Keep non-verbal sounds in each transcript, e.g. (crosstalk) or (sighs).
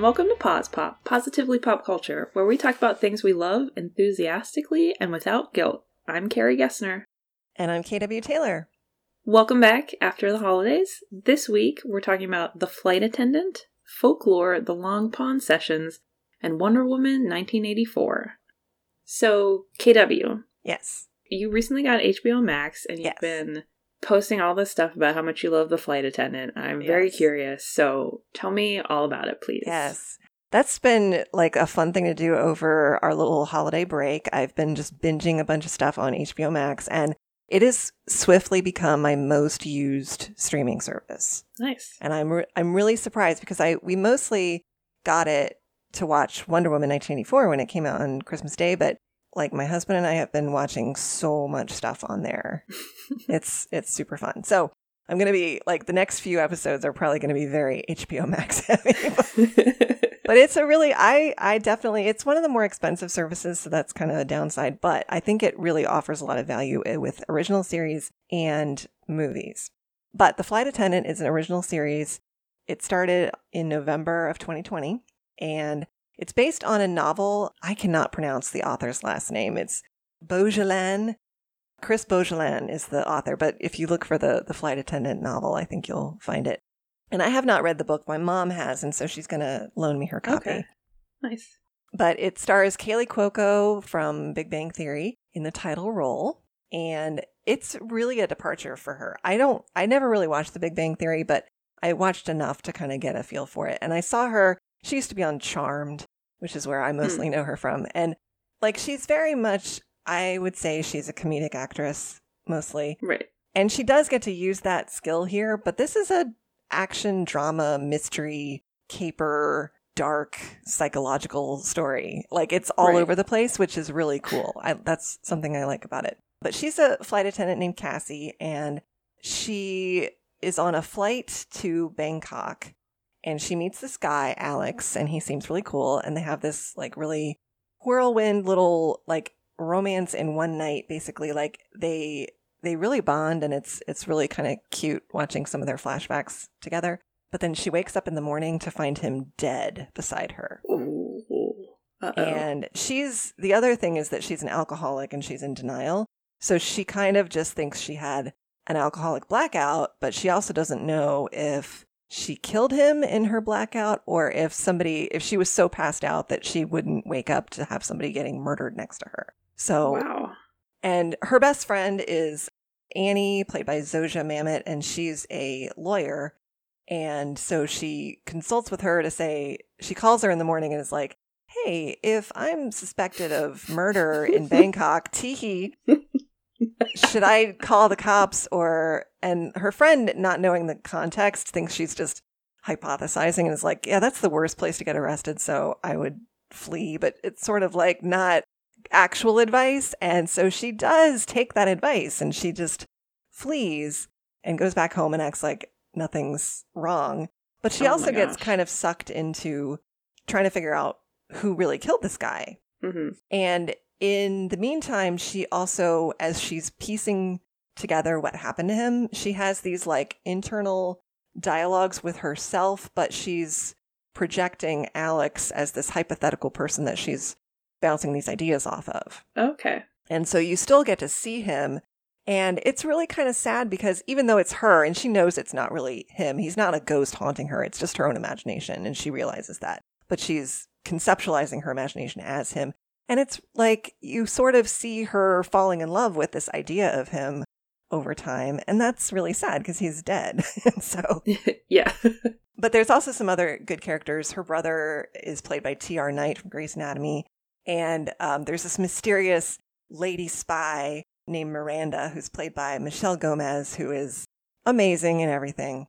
And welcome to Pause Pop, Positively Pop Culture, where we talk about things we love enthusiastically and without guilt. I'm Carrie Gessner. And I'm KW Taylor. Welcome back after the holidays. This week, we're talking about The Flight Attendant, Folklore, The Long Pond Sessions, and Wonder Woman 1984. So, KW, Yes. you recently got HBO Max, and you've Yes. been posting all this stuff about how much you love The Flight Attendant. I'm very curious, so tell me all about it, please. Yes. That's been like a fun thing to do over our little holiday break. I've been just binging a bunch of stuff on HBO Max and it has swiftly become my most used streaming service. Nice. And I'm re- I'm really surprised because I we mostly got it to watch Wonder Woman 1984 when it came out on Christmas Day, but like my husband and I have been watching so much stuff on there. (laughs) it's it's super fun. So I'm gonna be like the next few episodes are probably gonna be very HBO Max (laughs) heavy. but it's a really I I definitely it's one of the more expensive services, so that's kind of a downside. But I think it really offers a lot of value uh, with original series and movies. But The Flight Attendant is an original series. It started in November of 2020, and it's based on a novel. I cannot pronounce the author's last name. It's Bohjalian. Chris Bohjalian is the author, but if you look for the the flight attendant novel, I think you'll find it. And I have not read the book. My mom has, and so she's going to loan me her copy. Okay. nice. But it stars Kaley Cuoco from Big Bang Theory in the title role, and it's really a departure for her. I don't, I never really watched The Big Bang Theory, but I watched enough to kind of get a feel for it. And I saw her. She used to be on Charmed, which is where I hmm. mostly know her from, and like she's very much. I would say she's a comedic actress mostly. Right. And she does get to use that skill here, but this is a action drama mystery caper dark psychological story. Like it's all Right. over the place, which is really cool. I, that's something I like about it. But she's a flight attendant named Cassie and she is on a flight to Bangkok and she meets this guy Alex and he seems really cool and they have this like really whirlwind little like romance in one night basically like they they really bond and it's it's really kind of cute watching some of their flashbacks together. But then she wakes up in the morning to find him dead beside her. Uh-oh. and she's the other thing is that she's an alcoholic and she's in denial. So she kind of just thinks she had an alcoholic blackout but she also doesn't know if she killed him in her blackout or if somebody if she was so passed out that she wouldn't wake up to have somebody getting murdered next to her so wow. and her best friend is Annie, played by Zosia Mamet, and she's a lawyer. And so she consults with her to say, she calls her in the morning and is like, Hey, if I'm suspected of murder in (laughs) Bangkok, teehee, (laughs) should I call the cops or, and her friend, not knowing the context, thinks she's just hypothesizing and is like, Yeah, that's the worst place to get arrested. So I would flee. But it's sort of like not actual advice. And so she does take that advice and she just flees and goes back home and acts like nothing's wrong. But she Oh also gets kind of sucked into trying to figure out who really killed this guy. hmm And in the meantime, she also, as she's piecing together what happened to him, she has these like internal dialogues with herself, but she's projecting Alex as this hypothetical person that she's bouncing these ideas off of. Okay. And so you still get to see him. And it's really kind of sad because even though it's her and she knows it's not really him, he's not a ghost haunting her, it's just her own imagination. And she realizes that. But she's conceptualizing her imagination as him. And it's like you sort of see her falling in love with this idea of him over time. And that's really sad because he's dead. and (laughs) so (laughs) yeah. but there's also some other good characters. Her brother is played by T.R. Knight from Grey's Anatomy. And um, there's this mysterious lady spy named Miranda, who's played by Michelle Gomez, who is amazing and everything.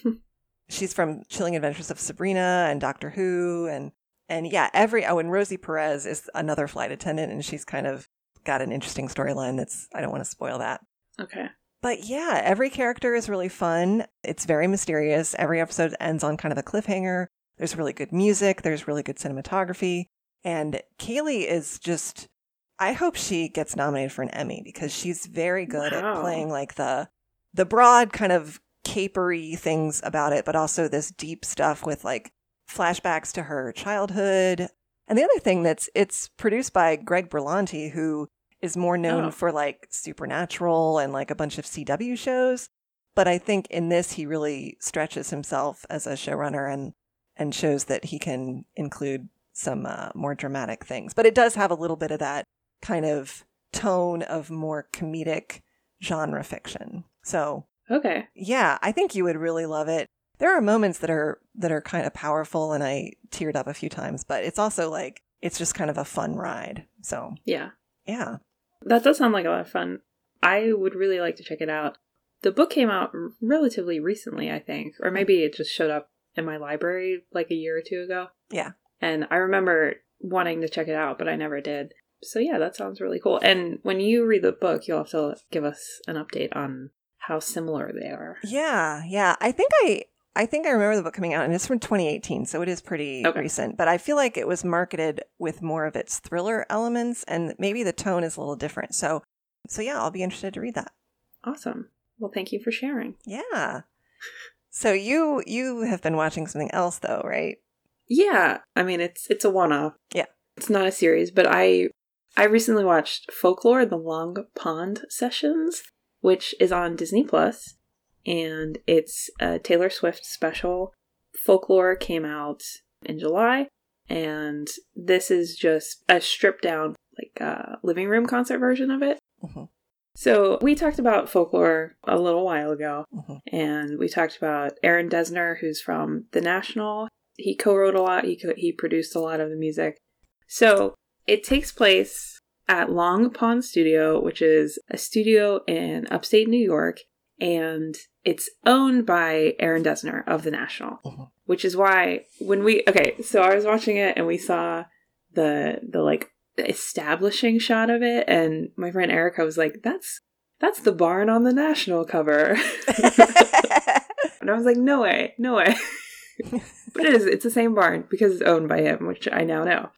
(laughs) She's from Chilling Adventures of Sabrina and Doctor Who. And, and yeah, every, oh, and Rosie Perez is another flight attendant, and she's kind of got an interesting storyline that's, I don't want to spoil that. okay. But yeah, every character is really fun. It's very mysterious. Every episode ends on kind of a cliffhanger. There's really good music, there's really good cinematography. And Kaley is just I hope she gets nominated for an Emmy because she's very good Wow. at playing like the the broad kind of capery things about it, but also this deep stuff with like flashbacks to her childhood. And the other thing that's it's produced by Greg Berlanti, who is more known Oh. for like Supernatural and like a bunch of CW shows. But I think in this he really stretches himself as a showrunner and and shows that he can include some uh, more dramatic things. But it does have a little bit of that kind of tone of more comedic genre fiction. So Okay. yeah, I think you would really love it. There are moments that are that are kind of powerful and I teared up a few times, but it's also like it's just kind of a fun ride. So, Yeah. yeah. That does sound like a lot of fun. I would really like to check it out. The book came out relatively recently, I think, or maybe it just showed up in my library like a year or two ago. Yeah. And I remember wanting to check it out, but I never did. So yeah, that sounds really cool. And when you read the book, you'll have to give us an update on how similar they are. Yeah, yeah. I think I I think I remember the book coming out and it's from 2018, so it is pretty Okay. recent, but I feel like it was marketed with more of its thriller elements and maybe the tone is a little different. So so yeah, I'll be interested to read that. Awesome. Well, thank you for sharing. Yeah. So you you have been watching something else though, right? Yeah, I mean it's it's a one-off. Yeah. It's not a series, but I I recently watched Folklore: The Long Pond Sessions, which is on Disney Plus, and it's a Taylor Swift special. Folklore came out in July, and this is just a stripped down like uh, living room concert version of it. Mhm. So we talked about Folklore a little while ago, Mhm. and we talked about Aaron Dessner, who's from The National. He co-wrote a lot. He co- he produced a lot of the music. So it takes place at Long Pond Studio, which is a studio in upstate New York, and it's owned by Aaron Dessner of The National. Mhm. Which is why when we okay, so I was watching it and we saw the the like establishing shot of it, and my friend Erica was like, "That's that's the barn on the National cover." (laughs) And I was like, no way, no way. (laughs) but it is, it's the same barn because it's owned by him, which I now know.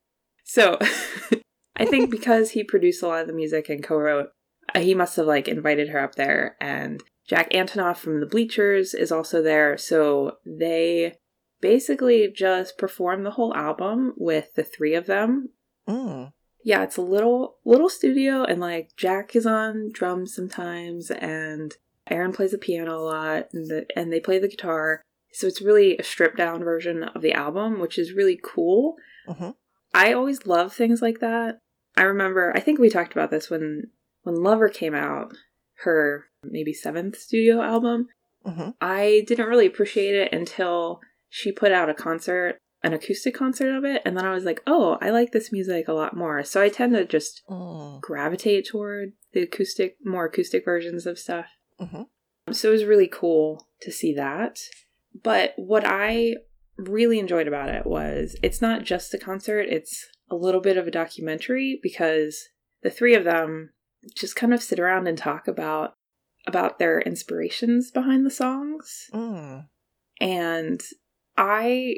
So (laughs) I think because he produced a lot of the music and co wrote, he must have like invited her up there. And Jack Antonoff from the Bleachers is also there. So they basically just perform the whole album with the three of them. Mm. Yeah, it's a little little studio and like Jack is on drums sometimes and Aaron plays the piano a lot and the, and they play the guitar. So it's really a stripped down version of the album, which is really cool. Mhm. I always love things like that. I remember I think we talked about this when when Lover came out, her maybe seventh studio album. Mhm. I didn't really appreciate it until she put out a concert, an acoustic concert of it, and then I was like, "Oh, I like this music a lot more." So I tend to just Mm. gravitate toward the acoustic, more acoustic versions of stuff. Mhm. So it was really cool to see that. But what I really enjoyed about it was it's not just a concert, it's a little bit of a documentary because the three of them just kind of sit around and talk about about their inspirations behind the songs. Mm. And I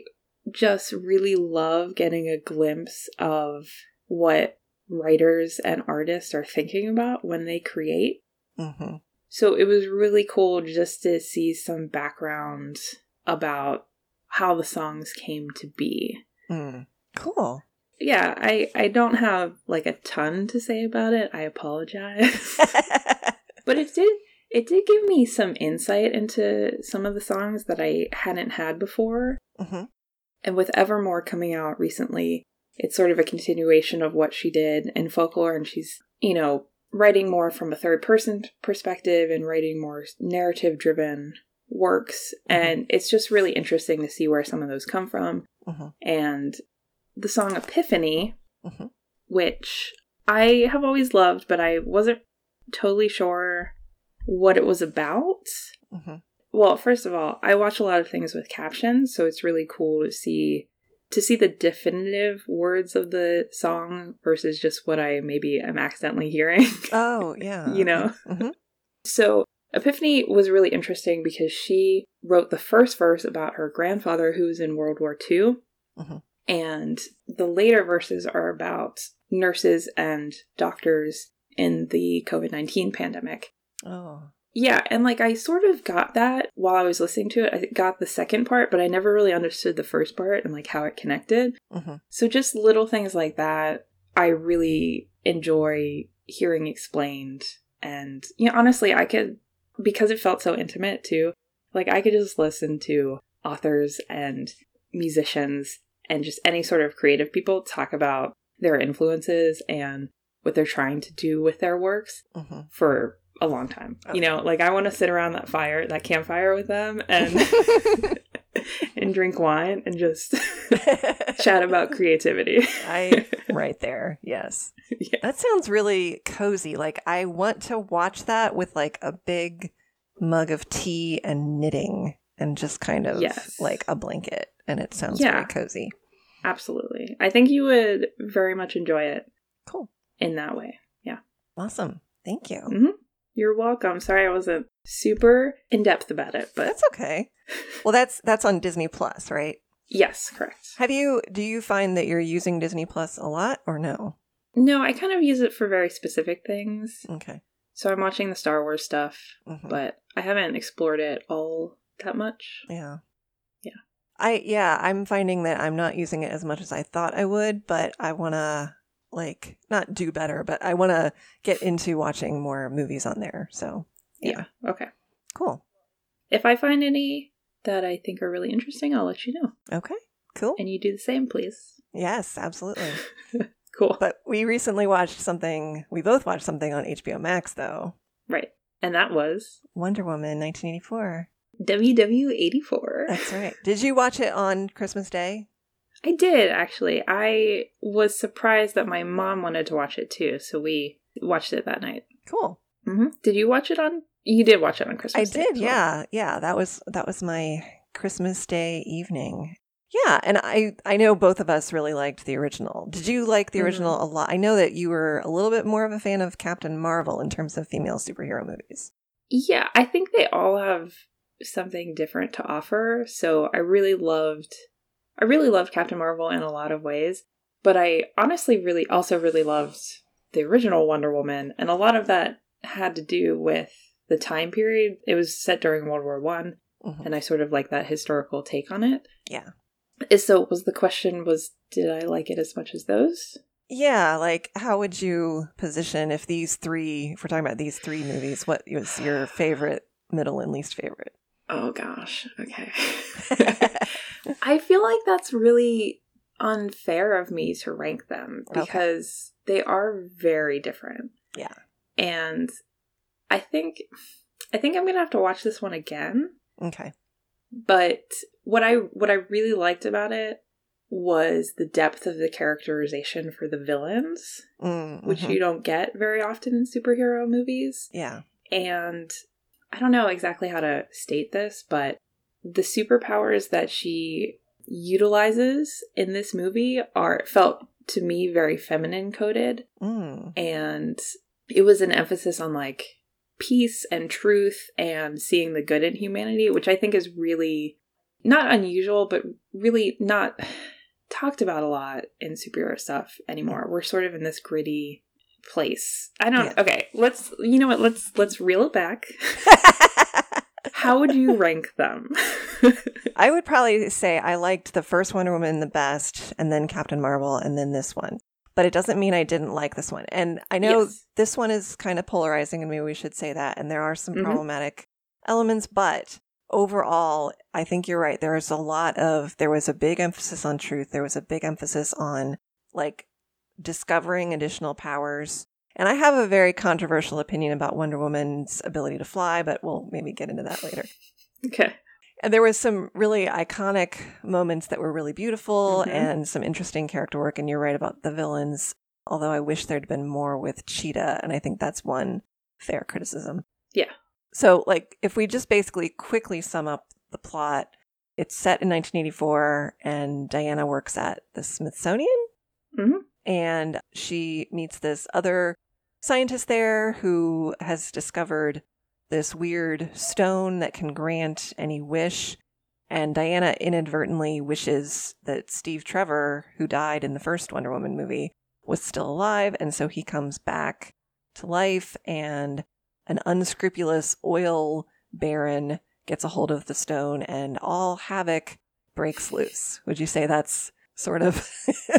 just really love getting a glimpse of what writers and artists are thinking about when they create. Mhm. So it was really cool just to see some background about how the songs came to be. Mm. Cool. Yeah, I I don't have like a ton to say about it. I apologize. (laughs) but it did it did give me some insight into some of the songs that I hadn't had before. Mhm. And with Evermore coming out recently, it's sort of a continuation of what she did in folklore and she's, you know, writing more from a third person perspective and writing more narrative driven works and it's just really interesting to see where some of those come from Mhm. and the song Epiphany, Mhm. which I have always loved, but I wasn't totally sure what it was about. Mhm. Well, first of all, I watch a lot of things with captions, so it's really cool to see to see the definitive words of the song versus just what I maybe am accidentally hearing. (laughs) Oh, yeah. you know. Mhm. So Epiphany was really interesting because she wrote the first verse about her grandfather who was in World War II. Mhm. And the later verses are about nurses and doctors in the COVID 19 pandemic. Oh. Yeah, and like I sort of got that while I was listening to it. I got the second part, but I never really understood the first part and like how it connected. hmm So just little things like that, I really enjoy hearing explained. And you know, honestly, I could because it felt so intimate too. Like I could just listen to authors and musicians and just any sort of creative people talk about their influences and what they're trying to do with their works hmm for a long time. You know, like I want to sit around that fire, that campfire with them and (laughs) (laughs) and drink wine and just (laughs) chat about creativity. I right there. Yes. Yeah. That sounds really cozy. Like I want to watch that with like a big mug of tea and knitting and just kind of Yes. like a blanket and it sounds Yeah. very cozy. Absolutely. I think you would very much enjoy it Cool. in that way. Yeah. Awesome. Thank you. Mhm. You're welcome. Sorry I wasn't super in depth about it, but That's okay. (laughs) Well, that's that's on Disney Plus, right? yes, correct. Have you do you find that you're using Disney Plus a lot or no? No, I kind of use it for very specific things. Okay. So I'm watching the Star Wars stuff, Mhm. but I haven't explored it all that much. Yeah. Yeah. I yeah, I'm finding that I'm not using it as much as I thought I would, but I want to like not do better, but I want to get into watching more movies on there. So, Yeah. Okay. cool. If I find any that I think are really interesting, I'll let you know. Okay. Cool. And you do the same, please. Yes, absolutely. (laughs) Cool. but we recently watched something, we both watched something on HBO Max though. Right. And that was Wonder Woman 1984. WW84. That's right. Did you watch it on Christmas Day? I did, actually. I was surprised that my mom wanted to watch it too, so we watched it that night. Cool. hmm Did you watch it on? You did watch it on I Christmas Day I did, as well. yeah, yeah. That was that was my Christmas Day evening. Yeah, and I I know both of us really liked the original. Did you like the Mhm. original a lot? I know that you were a little bit more of a fan of Captain Marvel in terms of female superhero movies. Yeah, I think they all have something different to offer. So I really loved I really loved Captain Marvel in a lot of ways, but I honestly really also really loved the original Wonder Woman and a lot of that had to do with the time period. It was set during World War 1 Mhm. and I sort of like that historical take on it. Yeah. Is so was the question was did I like it as much as those? Yeah, like how would you position if these three, if we're talking about these three movies, what was your favorite, middle, and least favorite? Oh gosh. Okay. (laughs) I feel like that's really unfair of me to rank them Okay. because they are very different. Yeah. And I think I think I'm going to have to watch this one again, okay. but what I what I really liked about it was the depth of the characterization for the villains, Mm, which mhm. you don't get very often in superhero movies. Yeah. And I don't know exactly how to state this, but the superpowers that she utilizes in this movie are felt to me very feminine coded Mm. and it was an emphasis on like peace and truth and seeing the good in humanity, which I think is really not unusual, but really not (sighs) talked about a lot in superhero stuff anymore. We're sort of in this gritty place. I don't Yeah. okay, let's you know what, let's let's reel it back. (laughs) How would you rank them? (laughs) I would probably say I liked the first Wonder Woman the best, and then Captain Marvel, and then this one. But it doesn't mean I didn't like this one. And I know Yes. this one is kind of polarizing, and maybe we should say that. And there are some Mhm. problematic elements, but overall, I think you're right. There was a lot of, there was a big emphasis on truth. There was a big emphasis on like discovering additional powers. And I have a very controversial opinion about Wonder Woman's ability to fly, but we'll maybe get into that later. (laughs) okay. And there was some really iconic moments that were really beautiful Mhm. and some interesting character work. And you're right about the villains, although I wish there'd been more with Cheetah. And I think that's one fair criticism. Yeah. So, like, if we just basically quickly sum up the plot, it's set in 1984, and Diana works at the Smithsonian. Mhm. And she meets this other scientist there who has discovered this weird stone that can grant any wish. And Diana inadvertently wishes that Steve Trevor, who died in the first Wonder Woman movie, was still alive. And so he comes back to life and an unscrupulous oil baron gets a hold of the stone and all havoc breaks loose. Would you say that's sort of.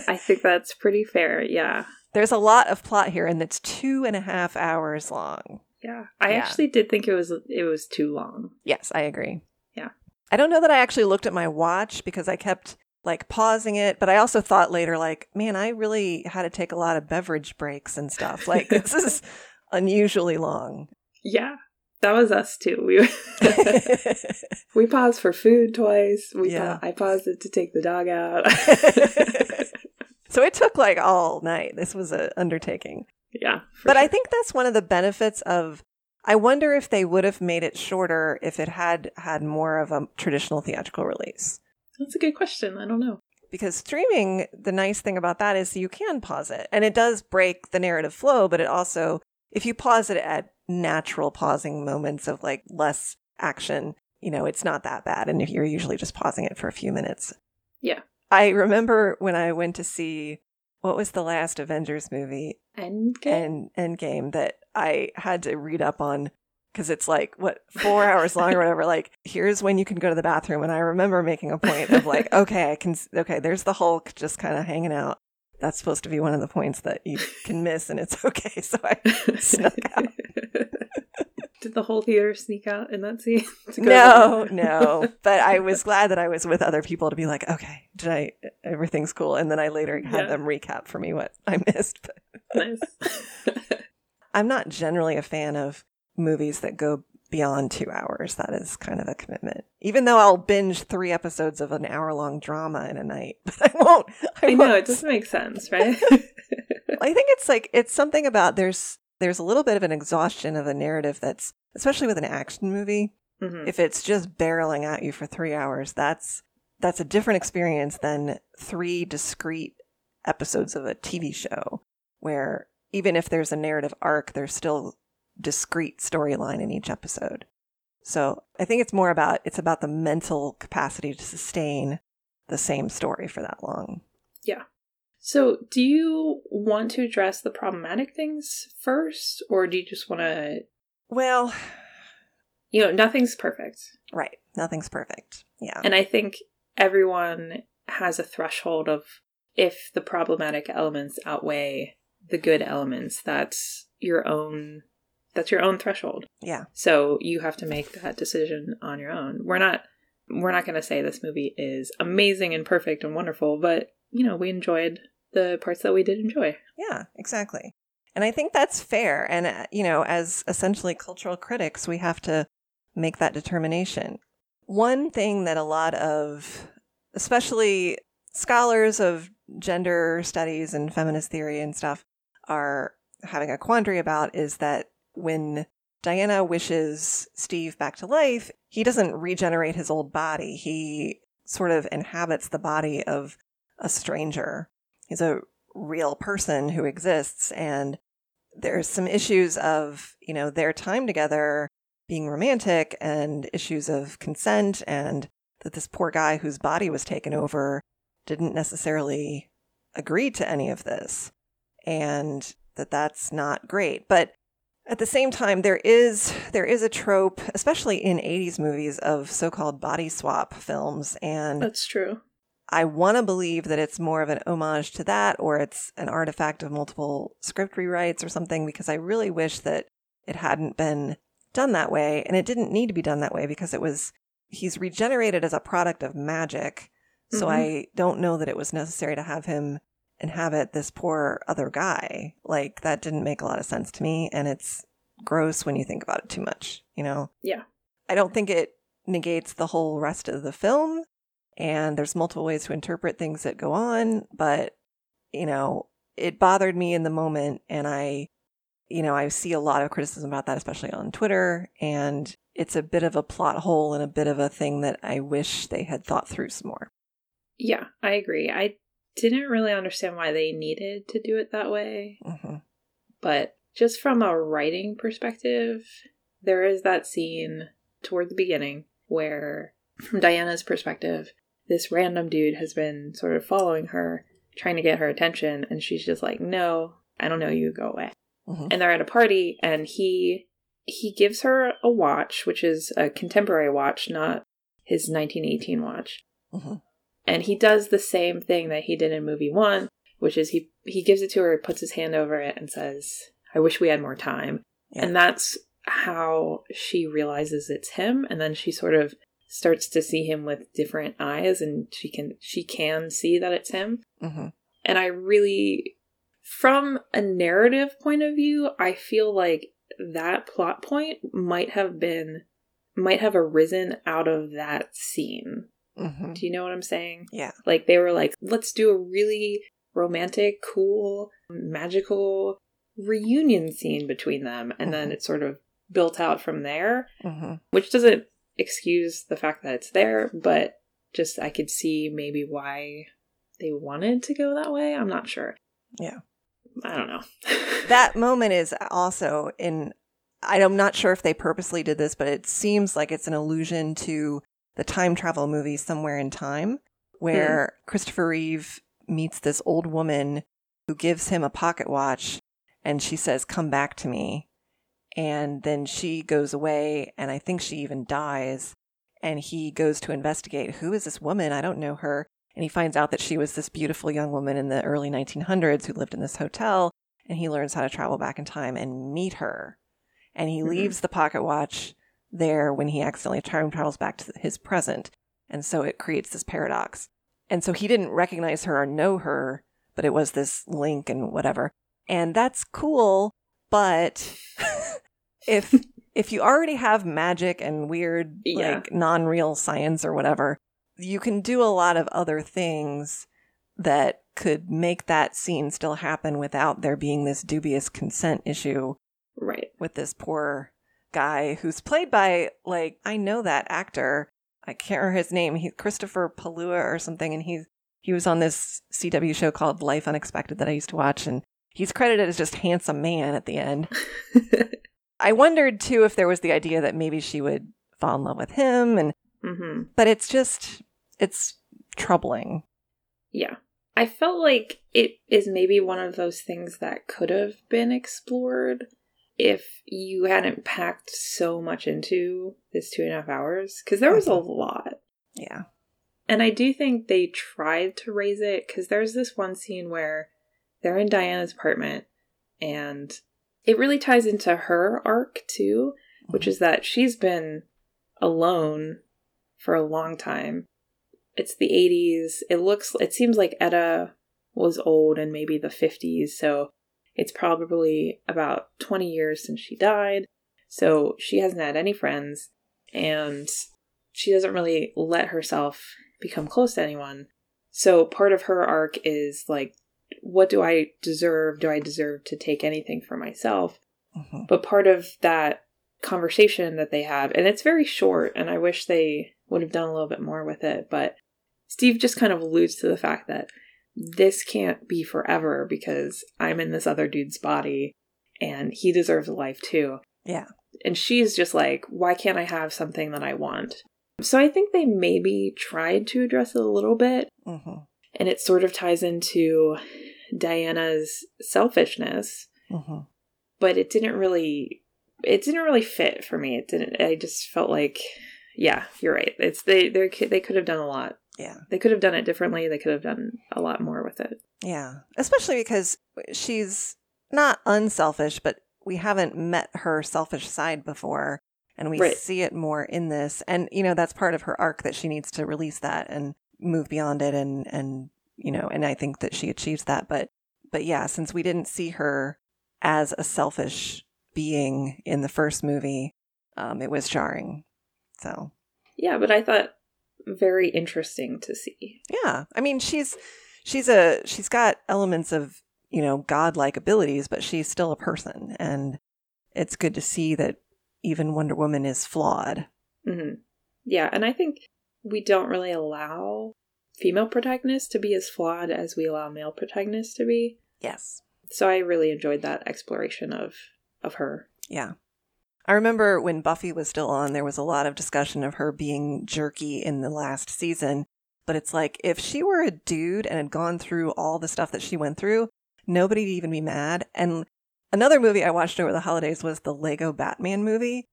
I think that's pretty fair. Yeah. There's a lot of plot here, and it's two and a half hours long. Yeah. I Yeah. actually did think it was it was too long. Yes, I agree. Yeah. I don't know that I actually looked at my watch because I kept like pausing it, but I also thought later, like, man, I really had to take a lot of beverage breaks and stuff. Like, this is (laughs) unusually long. Yeah. That was us too. We (laughs) we paused for food twice. We Yeah. pa- I paused it to take the dog out. (laughs) so it took like all night. This was an undertaking. yeah. But I think that's one of the benefits of. I wonder if they would have made it shorter if it had had more of a traditional theatrical release. that's a good question. I don't know. Because streaming, the nice thing about that is you can pause it and it does break the narrative flow, but it also, if you pause it at natural pausing moments of like less action, you know, it's not that bad. And if you're usually just pausing it for a few minutes. Yeah. I remember when I went to see what was the last Avengers movie? Endgame. and Endgame that I had to read up on because it's like what four hours long or (laughs) whatever. Like, here's when you can go to the bathroom, and I remember making a point of like, (laughs) okay, I can. Okay, there's the Hulk just kind of hanging out. That's supposed to be one of the points that you (laughs) can miss, and it's okay. So I (laughs) snuck out. Did the whole theater sneak out in that scene? No, (laughs) no. But I was glad that I was with other people to be like, okay, did I? Everything's cool. And then I later had Yeah. them recap for me what I missed. But nice. I'm not generally a fan of movies that go beyond two hours. That is kind of a commitment. Even though I'll binge three episodes of an hour long drama in a night, but (laughs) I won't. I, I know won't. it doesn't make sense, (laughs) right? I think it's like it's something about there's there's a little bit of an exhaustion of a narrative that's especially with an action movie. Mhm. If it's just barreling at you for three hours, that's that's a different experience than three discrete episodes of a TV show where even if there's a narrative arc, there's still discrete storyline in each episode. So I think it's more about it's about the mental capacity to sustain the same story for that long. Yeah. So, do you want to address the problematic things first, or do you just want to, Well, you know, nothing's perfect. right. Nothing's perfect. Yeah. And I think everyone has a threshold of if the problematic elements outweigh the good elements, that's your own that's your own threshold. Yeah. So you have to make that decision on your own. We're not we're not going to say this movie is amazing and perfect and wonderful, but you know, we enjoyed the parts that we did enjoy. Yeah, exactly. And I think that's fair. And, uh, you know, as essentially cultural critics, we have to make that determination. One thing that a lot of, especially scholars of gender studies and feminist theory and stuff, are having a quandary about is that when Diana wishes Steve back to life, he doesn't regenerate his old body. He sort of inhabits the body of a stranger. He's a real person who exists and there's some issues of, you know, their time together being romantic and issues of consent and that this poor guy whose body was taken over didn't necessarily agree to any of this and that that's not great. But at the same time there is there is a trope especially in 80s movies of so-called body swap films and That's true. I want to believe that it's more of an homage to that or it's an artifact of multiple script rewrites or something because I really wish that it hadn't been done that way and it didn't need to be done that way because it was he's regenerated as a product of magic. So Mhm. I don't know that it was necessary to have him inhabit this poor other guy. Like that didn't make a lot of sense to me and it's gross when you think about it too much, you know. Yeah. I don't think it negates the whole rest of the film and there's multiple ways to interpret things that go on but you know it bothered me in the moment and i you know i see a lot of criticism about that especially on twitter and it's a bit of a plot hole and a bit of a thing that i wish they had thought through some more Yeah, I agree. I didn't really understand why they needed to do it that way, hmm but just from a writing perspective, there is that scene toward the beginning where, from Diana's perspective, this random dude has been sort of following her, trying to get her attention, and she's just like, No, I don't know you, go away. hmm And they're at a party, and he he gives her a watch, which is a contemporary watch, not his 1918 watch. hmm And he does the same thing that he did in movie one, which is he he gives it to her, puts his hand over it, and says, "I wish we had more time." Yeah. And that's how she realizes it's him, and then she sort of starts to see him with different eyes, and she can she can see that it's him. hmm And I really, from a narrative point of view, I feel like that plot point might have been might have arisen out of that scene. Hmm Do you know what I'm saying? Yeah. Like they were like, let's do a really romantic, cool, magical reunion scene between them. And then Mhm. it sort of built out from there, hmm which doesn't excuse the fact that it's there, but just I could see maybe why they wanted to go that way. I'm not sure. Yeah. I don't know. (laughs) That moment is also in. I'm not sure if they purposely did this, but it seems like it's an allusion to the time travel movie Somewhere in Time, where Christopher Reeve meets this old woman who gives him a pocket watch and she says, Come back to me. And then she goes away, and I think she even dies. And he goes to investigate who is this woman? I don't know her. And he finds out that she was this beautiful young woman in the early 1900s who lived in this hotel. And he learns how to travel back in time and meet her. And he Mhm. leaves the pocket watch there when he accidentally time travels back to his present. And so it creates this paradox. And so he didn't recognize her or know her, but it was this link and whatever. And that's cool, but (laughs) if if you already have magic and weird Yeah. like non-real science or whatever, you can do a lot of other things that could make that scene still happen without there being this dubious consent issue right. with this poor guy who's played by like I know that actor. I can't remember his name. He Kristoffer Polaha or something, and he's he was on this CW show called Life Unexpected that I used to watch, and he's credited as just handsome man at the end. (laughs) I wondered too if there was the idea that maybe she would fall in love with him, and hmm but it's just it's troubling. Yeah. I felt like it is maybe one of those things that could have been explored if you hadn't packed so much into this two and a half hours. Because there was a Mhm. lot. Yeah. And I do think they tried to raise it because there's this one scene where they're in Diana's apartment and it really ties into her arc too, which is that she's been alone for a long time. It's the 80s. It looks, it seems like Etta was old and maybe the 50s, so it's probably about 20 years since she died. So she hasn't had any friends and she doesn't really let herself become close to anyone. So part of her arc is like, what do I deserve? Do I deserve to take anything for myself? Mhm. But part of that conversation that they have, and it's very short, and I wish they would have done a little bit more with it, but Steve just kind of alludes to the fact that this can't be forever because I'm in this other dude's body and he deserves a life too. Yeah. And she's just like, why can't I have something that I want? So I think they maybe tried to address it a little bit, Mhm. and it sort of ties into Diana's selfishness Mhm. but it didn't really it didn't really fit for me it didn't i just felt like yeah you're right it's they they they could have done a lot Yeah. they could have done it differently they could have done a lot more with it Yeah. Especially because she's not unselfish, but we haven't met her selfish side before. And we Right. see it more in this. And, you know, that's part of her arc that she needs to release that and move beyond it. And, and, you know, and I think that she achieves that. But, but yeah, since we didn't see her as a selfish being in the first movie, um, it was jarring. So, yeah but i thought very interesting to see yeah. I mean, she's, she's a, she's got elements of, you know, godlike abilities, but she's still a person. And it's good to see that even Wonder Woman is flawed. hmm yeah and i think we don't really allow female protagonists to be as flawed as we allow male protagonists to be Yes. so i really enjoyed that exploration of of her Yeah. I remember when Buffy was still on, there was a lot of discussion of her being jerky in the last season. But it's like, if she were a dude and had gone through all the stuff that she went through, nobody'd even be mad. And Another movie I watched over the holidays was the Lego Batman movie.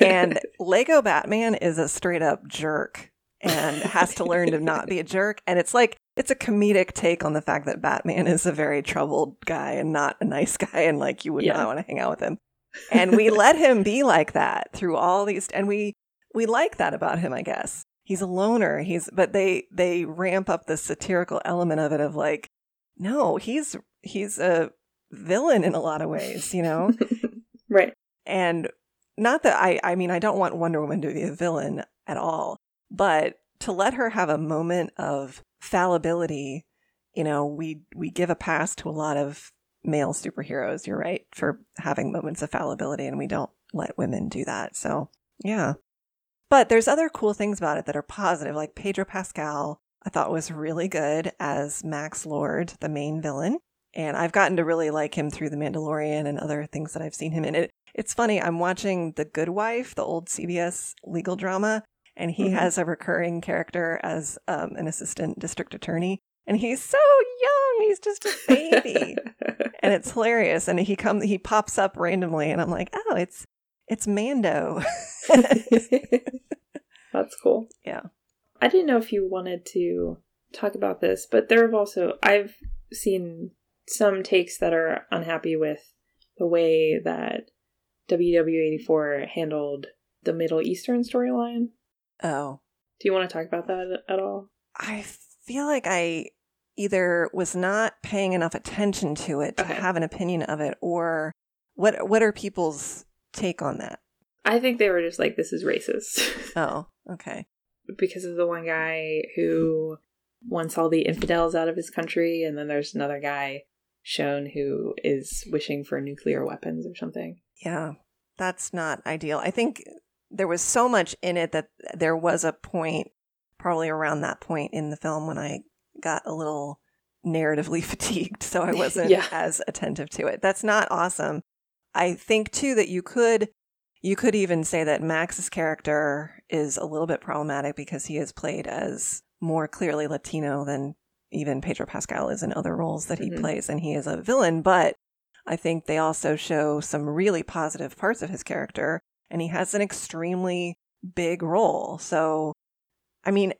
And (laughs) Lego Batman is a straight up jerk and has to learn to not be a jerk. And it's like, it's a comedic take on the fact that Batman is a very troubled guy and not a nice guy. And like, you would Yeah. not want to hang out with him. And we let him be like that through all these, and we, we like that about him, I guess. He's a loner. He's, but they, they ramp up the satirical element of it of like, no, he's, he's a villain in a lot of ways, you know? (laughs) right. And not that I, I mean, I don't want Wonder Woman to be a villain at all, but to let her have a moment of fallibility, you know, we, we give a pass to a lot of male superheroes, you're right, for having moments of fallibility, and we don't let women do that. So, yeah. But there's other cool things about it that are positive, like Pedro Pascal, I thought was really good as Max Lord, the main villain. And I've gotten to really like him through The Mandalorian and other things that I've seen him in. It, it's funny, I'm watching The Good Wife, the old CBS legal drama, and he Mhm. has a recurring character as um, an assistant district attorney. And he's so young, he's just a baby. (laughs) and it's hilarious. And he comes, he pops up randomly, and I'm like, oh, it's it's Mando. (laughs) That's cool. Yeah. I didn't know if you wanted to talk about this, but there have also I've seen some takes that are unhappy with the way that WW84 handled the Middle Eastern storyline. oh, Do you want to talk about that at all? I feel like I either was not paying enough attention to it to Okay. have an opinion of it, or what what are people's take on that? I think they were just like, this is racist. (laughs) Oh, okay. because of the one guy who wants all the infidels out of his country, and then there's another guy shown who is wishing for nuclear weapons or something. Yeah, that's not ideal. I think there was so much in it that there was a point, probably around that point in the film, when I got a little narratively (laughs) fatigued. So I wasn't Yeah. as attentive to it. That's not awesome. I think too that you could. You could even say that Max's character is a little bit problematic because he is played as more clearly Latino than even Pedro Pascal is in other roles that he Mhm. plays, and he is a villain. But I think they also show some really positive parts of his character, and he has an extremely big role. So, I mean,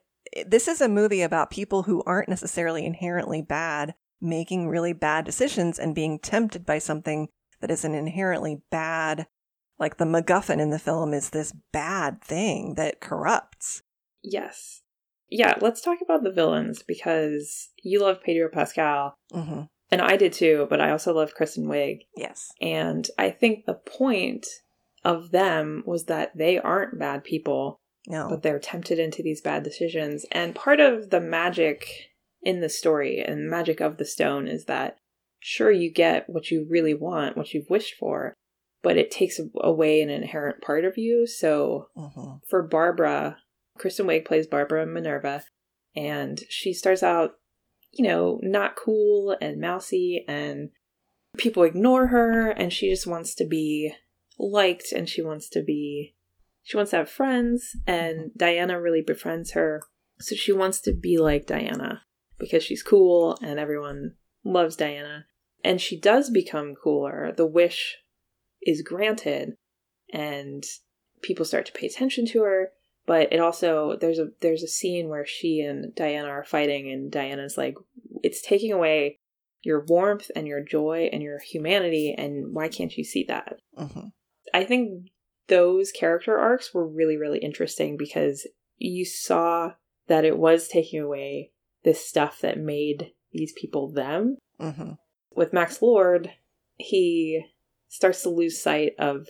this is a movie about people who aren't necessarily inherently bad making really bad decisions and being tempted by something that is an inherently bad, like the MacGuffin in the film is this bad thing that corrupts. Yes. Yeah, let's talk about the villains because you love Pedro Pascal, hmm and I did too, but I also love Kristen Wiig. Yes. And I think the point of them was that they aren't bad people, No. but they're tempted into these bad decisions. And part of the magic in the story and magic of the stone is that sure you get what you really want, what you've wished for, but it takes away an inherent part of you. So hmm for Barbara, Kristen Wiig plays Barbara Minerva, and she starts out, you know, not cool and mousy, and people ignore her, and she just wants to be liked, and she wants to be, she wants to have friends, and Diana really befriends her, so she wants to be like Diana because she's cool and everyone loves Diana, and she does become cooler. The wish is granted, and people start to pay attention to her. But it also there's a there's a scene where she and Diana are fighting and Diana's like it's taking away your warmth and your joy and your humanity and why can't you see that? Hmm i think those character arcs were really really interesting because you saw that it was taking away this stuff that made these people them hmm with max lord he starts to lose sight of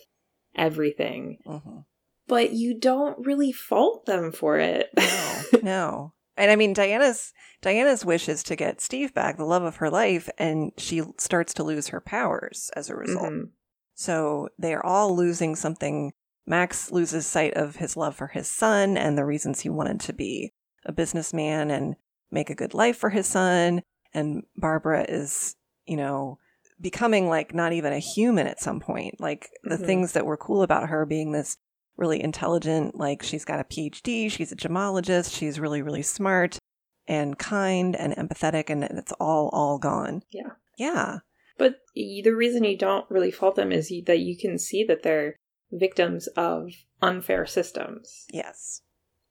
everything hmm but you don't really fault them for it. No, (laughs) no. And I mean, Diana's Diana's wish is to get Steve back, the love of her life, and she starts to lose her powers as a result. Mhm. So they are all losing something. Max loses sight of his love for his son and the reasons he wanted to be a businessman and make a good life for his son. And Barbara is, you know, becoming like not even a human at some point. Like the Mhm. things that were cool about her being this really intelligent, like she's got a PhD, she's a gemologist, she's really, really smart and kind and empathetic, and it's all, all gone. Yeah. Yeah. But the reason you don't really fault them is that you can see that they're victims of unfair systems. Yes.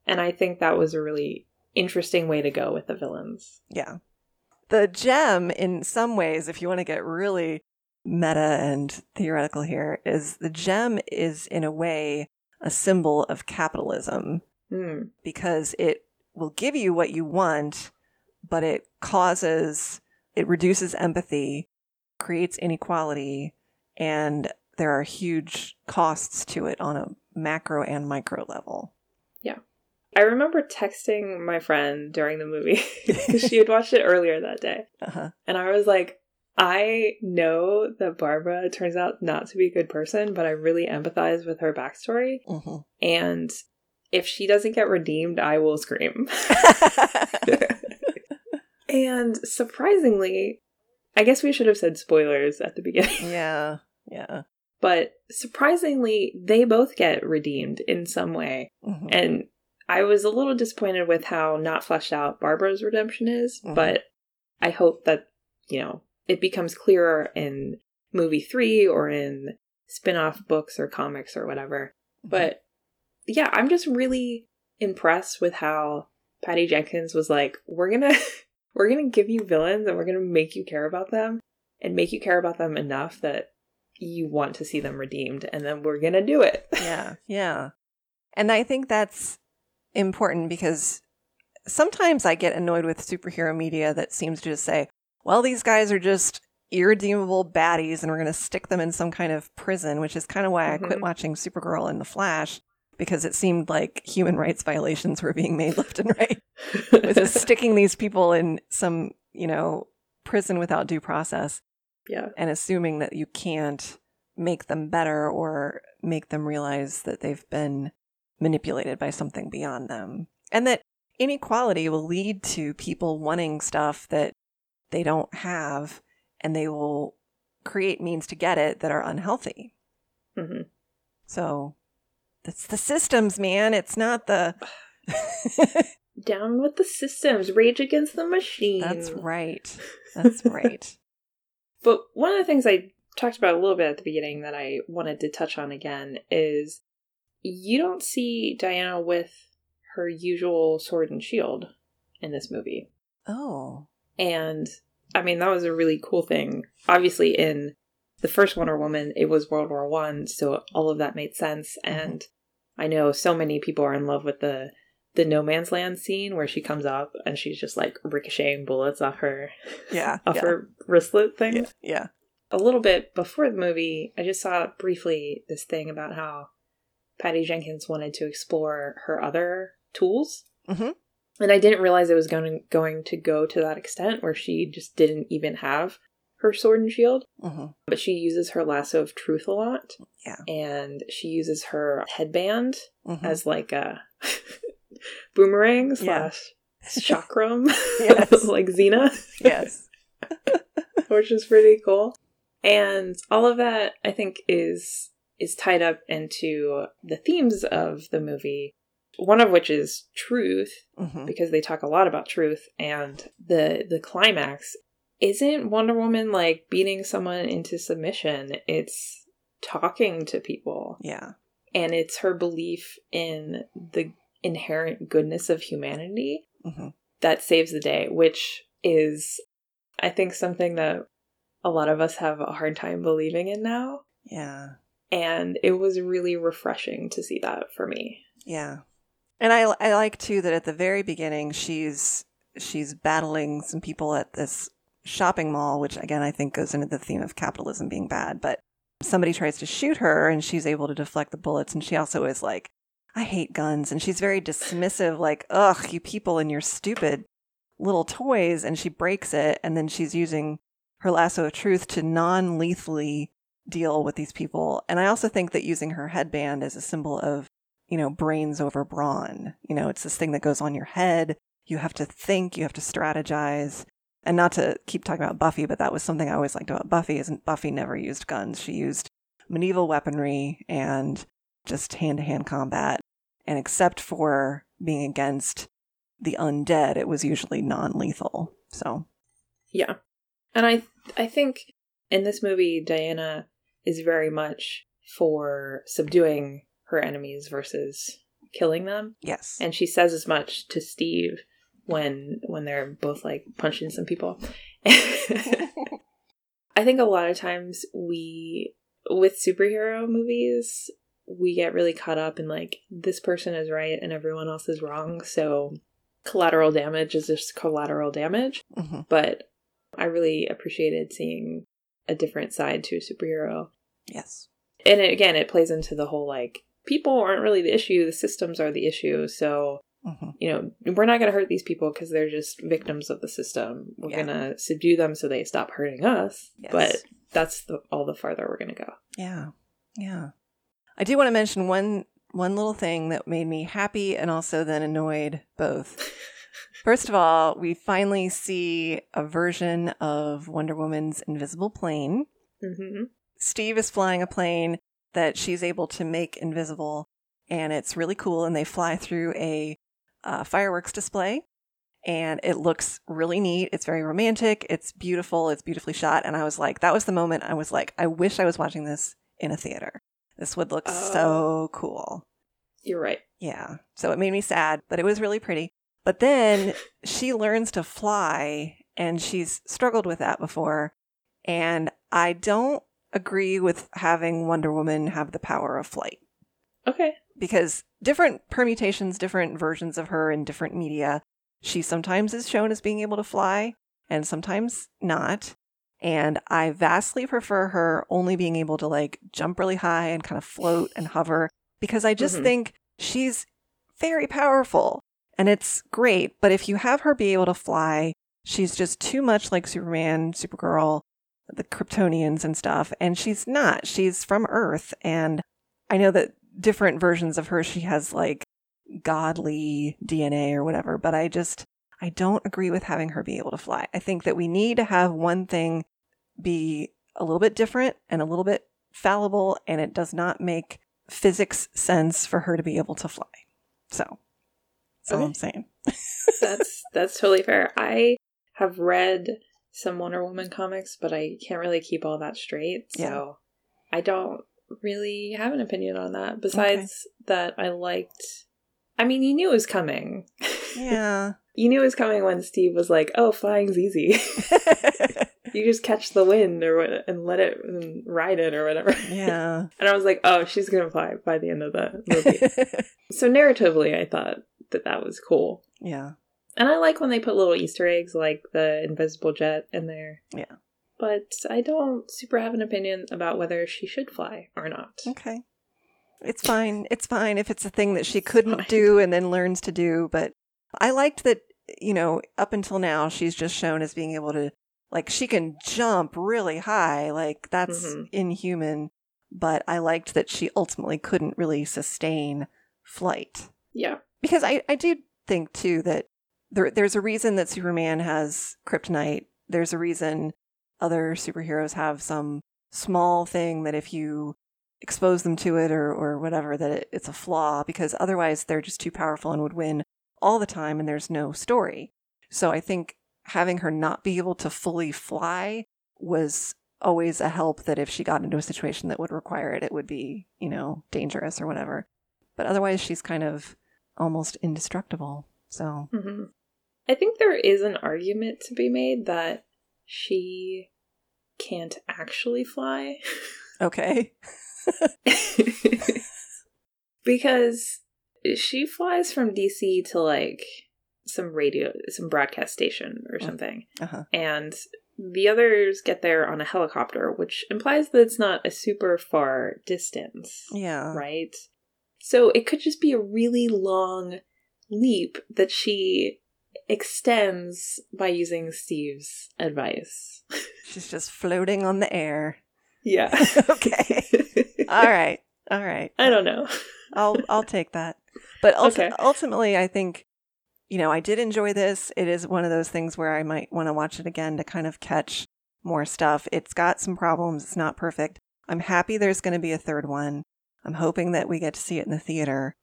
And I think that was a really interesting way to go with the villains. Yeah. The gem, in some ways, if you want to get really meta and theoretical here, is the gem is, in a way, a symbol of capitalism Hmm. because it will give you what you want, but it causes, it reduces empathy, creates inequality, and there are huge costs to it on a macro and micro level. Yeah. I remember texting my friend during the movie because (laughs) (laughs) she had watched it earlier that day. Uh-huh. And I was like, I know that Barbara turns out not to be a good person, but I really empathize with her backstory. hmm And if she doesn't get redeemed, I will scream. (laughs) and surprisingly, I guess we should have said spoilers at the beginning, (laughs) yeah. Yeah. but surprisingly, they both get redeemed in some way. Mhm. And I was a little disappointed with how not fleshed out Barbara's redemption is, Mhm. but I hope that, you know, it becomes clearer in movie three or in spin off books or comics or whatever. But yeah, I'm just really impressed with how Patty Jenkins was like, we're gonna we're gonna give you villains and we're gonna make you care about them and make you care about them enough that you want to see them redeemed and then we're gonna do it. (laughs) yeah, yeah. And I think that's important because sometimes I get annoyed with superhero media that seems to just say, well, these guys are just irredeemable baddies and we're going to stick them in some kind of prison, which is kind of why I quit Mhm. watching Supergirl and The Flash because it seemed like human rights violations were being made left and right. (laughs) With just sticking these people in some, you know, prison without due process yeah. and assuming that you can't make them better or make them realize that they've been manipulated by something beyond them. And that inequality will lead to people wanting stuff that they don't have and they will create means to get it that are unhealthy. hmm So it's the systems, man. It's not the. (sighs) Down with the systems, rage against the machine. That's right. That's right. (laughs) But one of the things I talked about a little bit at the beginning that I wanted to touch on again is you don't see Diana with her usual sword and shield in this movie. Oh. And I mean that was a really cool thing. Obviously in the first Wonder Woman it was World War One, so all of that made sense. Mm-hmm. And I know so many people are in love with the the no man's land scene where she comes up and she's just like ricocheting bullets off her Yeah. (laughs) off yeah. her wristlet thing. Yeah. Yeah. A little bit before the movie, I just saw briefly this thing about how Patty Jenkins wanted to explore her other tools. Mhm. And I didn't realize it was going going to go to that extent where she just didn't even have her sword and shield, hmm but she uses her lasso of truth a lot. Yeah. And she uses her headband hmm as like a (laughs) boomerang Yeah. slash (laughs) chakram, Yes. (laughs) like Xena yes. which is pretty cool. And all of that I think is is tied up into the themes of the movie. One of which is truth, hmm because they talk a lot about truth, and the the climax isn't Wonder Woman like beating someone into submission. It's talking to people. Yeah. And it's her belief in the inherent goodness of humanity hmm that saves the day, which is, I think, something that a lot of us have a hard time believing in now. Yeah. And it was really refreshing to see that for me. Yeah. And I I like too that at the very beginning she's she's battling some people at this shopping mall, which again I think goes into the theme of capitalism being bad, but somebody tries to shoot her and she's able to deflect the bullets and she also is like I hate guns and she's very dismissive like ugh you people and your stupid little toys and she breaks it and then she's using her lasso of truth to non-lethally deal with these people. And I also think that using her headband as a symbol of you know, brains over brawn. You know, it's this thing that goes on your head. You have to think, you have to strategize. And not to keep talking about Buffy, but that was something I always liked about Buffy isn't Buffy never used guns. She used medieval weaponry and just hand to hand combat. And except for being against the undead, it was usually non lethal. So Yeah. And I I think In this movie, Diana is very much for subduing her enemies versus killing them. Yes. And she says as much to Steve when when they're both like punching some people. (laughs) I think a lot of times we with superhero movies, we get really caught up in like this person is right and everyone else is wrong. So collateral damage is just collateral damage. hmm But I really appreciated seeing a different side to a superhero. Yes. And it, again, it plays into the whole like people aren't really the issue, the systems are the issue. So, hmm you know, we're not going to hurt these people because they're just victims of the system. We're Yeah. going to subdue them so they stop hurting us. Yes. But that's the, all the farther we're going to go. Yeah. Yeah. I do want to mention one one little thing that made me happy and also then annoyed both. (laughs) First of all, we finally see a version of Wonder Woman's invisible plane. hmm Steve is flying a plane that she's able to make invisible, and it's really cool. And they fly through a uh, fireworks display, and it looks really neat. It's very romantic. It's beautiful. It's beautifully shot. And I was like, that was the moment I was like, I wish I was watching this in a theater. This would look Oh. so cool. You're right. Yeah. So it made me sad, but it was really pretty. But then (laughs) she learns to fly, and she's struggled with that before. And I don't agree with having Wonder Woman have the power of flight Okay. because different permutations, different versions of her in different media, she sometimes is shown as being able to fly and sometimes not. And I vastly prefer her only being able to like jump really high and kind of float and hover because I just Mhm. think she's very powerful and it's great. But if you have her be able to fly, she's just too much like Superman, Supergirl, the Kryptonians and stuff. And she's not. She's from Earth. And I know that different versions of her, she has like godly DNA or whatever, but I just, I don't agree with having her be able to fly. I think that we need to have one thing be a little bit different and a little bit fallible, and it does not make physics sense for her to be able to fly. So, that's all I'm saying. (laughs) that's that's totally fair. I have read some Wonder Woman comics, but I can't really keep all that straight. So Yeah. I don't really have an opinion on that. Besides that, I liked. I mean, you knew it was coming. Yeah. (laughs) you knew it was coming when Steve was like, "Oh, flying's easy. (laughs) (laughs) you just catch the wind or what, and let it and ride it or whatever." yeah. And I was like, "Oh, she's gonna fly by the end of the movie." so narratively, I thought that that was cool. yeah. And I like when they put little Easter eggs like the invisible jet in there. Yeah. But I don't super have an opinion about whether she should fly or not. Okay. It's fine. It's fine if it's a thing that she couldn't do and then learns to do. But I liked that, you know, up until now, she's just shown as being able to, like, she can jump really high. Like, that's Mhm. inhuman. But I liked that she ultimately couldn't really sustain flight. Yeah. Because I, I do think, too, that there, there's a reason that Superman has kryptonite. There's a reason other superheroes have some small thing that if you expose them to it or, or whatever, that it, it's a flaw because otherwise they're just too powerful and would win all the time and there's no story. So I think having her not be able to fully fly was always a help that if she got into a situation that would require it, it would be, you know, dangerous or whatever. But otherwise, she's kind of almost indestructible. So, hmm I think there is an argument to be made that she can't actually fly. okay. (laughs) because she flies from DC to like some radio, some broadcast station or Mm. something. Uh huh. and the others get there on a helicopter, which implies that it's not a super far distance, Yeah. right? So it could just be a really long leap that she extends by using Steve's advice. She's just floating on the air. Yeah. (laughs) Okay. (laughs) All right. All right. I don't know. I'll I'll take that. But ulti- Okay. ultimately, I think you know I did enjoy this. It is one of those things where I might want to watch it again to kind of catch more stuff. It's got some problems. It's not perfect. I'm happy there's going to be a third one. I'm hoping that we get to see it in the theater.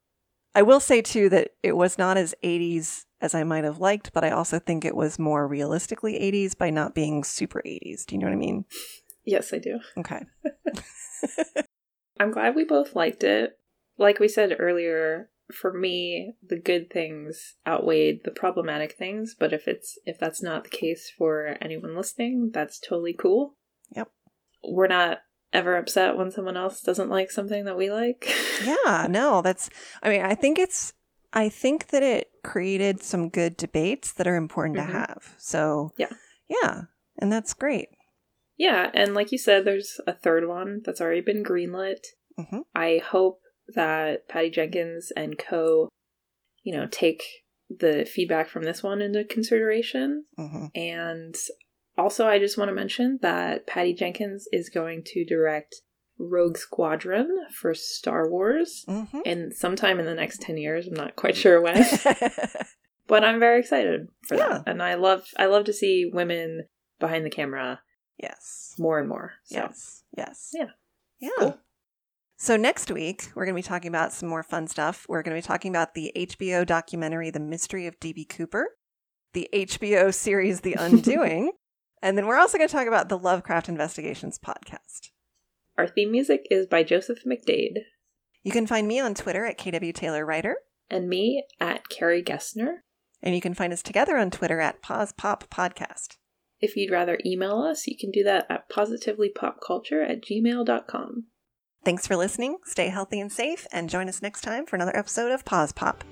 I will say too that it was not as 80s as I might have liked, but I also think it was more realistically 80s by not being super 80s. Do you know what I mean? Yes, I do. Okay. (laughs) I'm glad we both liked it. Like we said earlier, for me, the good things outweighed the problematic things, but if it's if that's not the case for anyone listening, that's totally cool. Yep. We're not ever upset when someone else doesn't like something that we like. (laughs) yeah, no, that's I mean, I think it's I think that it created some good debates that are important Mhm. to have. So, Yeah. Yeah, and that's great. yeah, and like you said, there's a third one that's already been greenlit. hmm I hope that Patty Jenkins and co, you know, take the feedback from this one into consideration. hmm And also, I just want to mention that Patty Jenkins is going to direct Rogue Squadron for Star Wars. hmm And sometime in the next 10 years, I'm not quite sure when, (laughs) but I'm very excited for Yeah. that. And I love I love to see women behind the camera yes. more and more. So Yes. Yes. Yeah. Yeah. Cool. So next week, we're going to be talking about some more fun stuff. We're going to be talking about the HBO documentary The Mystery of DB Cooper, the HBO series The (laughs) Undoing, and then we're also going to talk about the Lovecraft Investigations podcast. Our theme music is by Joseph McDade You can find me on Twitter at KW Taylor Writer, and me at Carrie Gessner. and you can find us together on Twitter at Pause Pop Podcast. If you'd rather email us, you can do that at positivelypopculture at gmail.com. Thanks for listening. Stay healthy and safe, and join us next time for another episode of Pause Pop.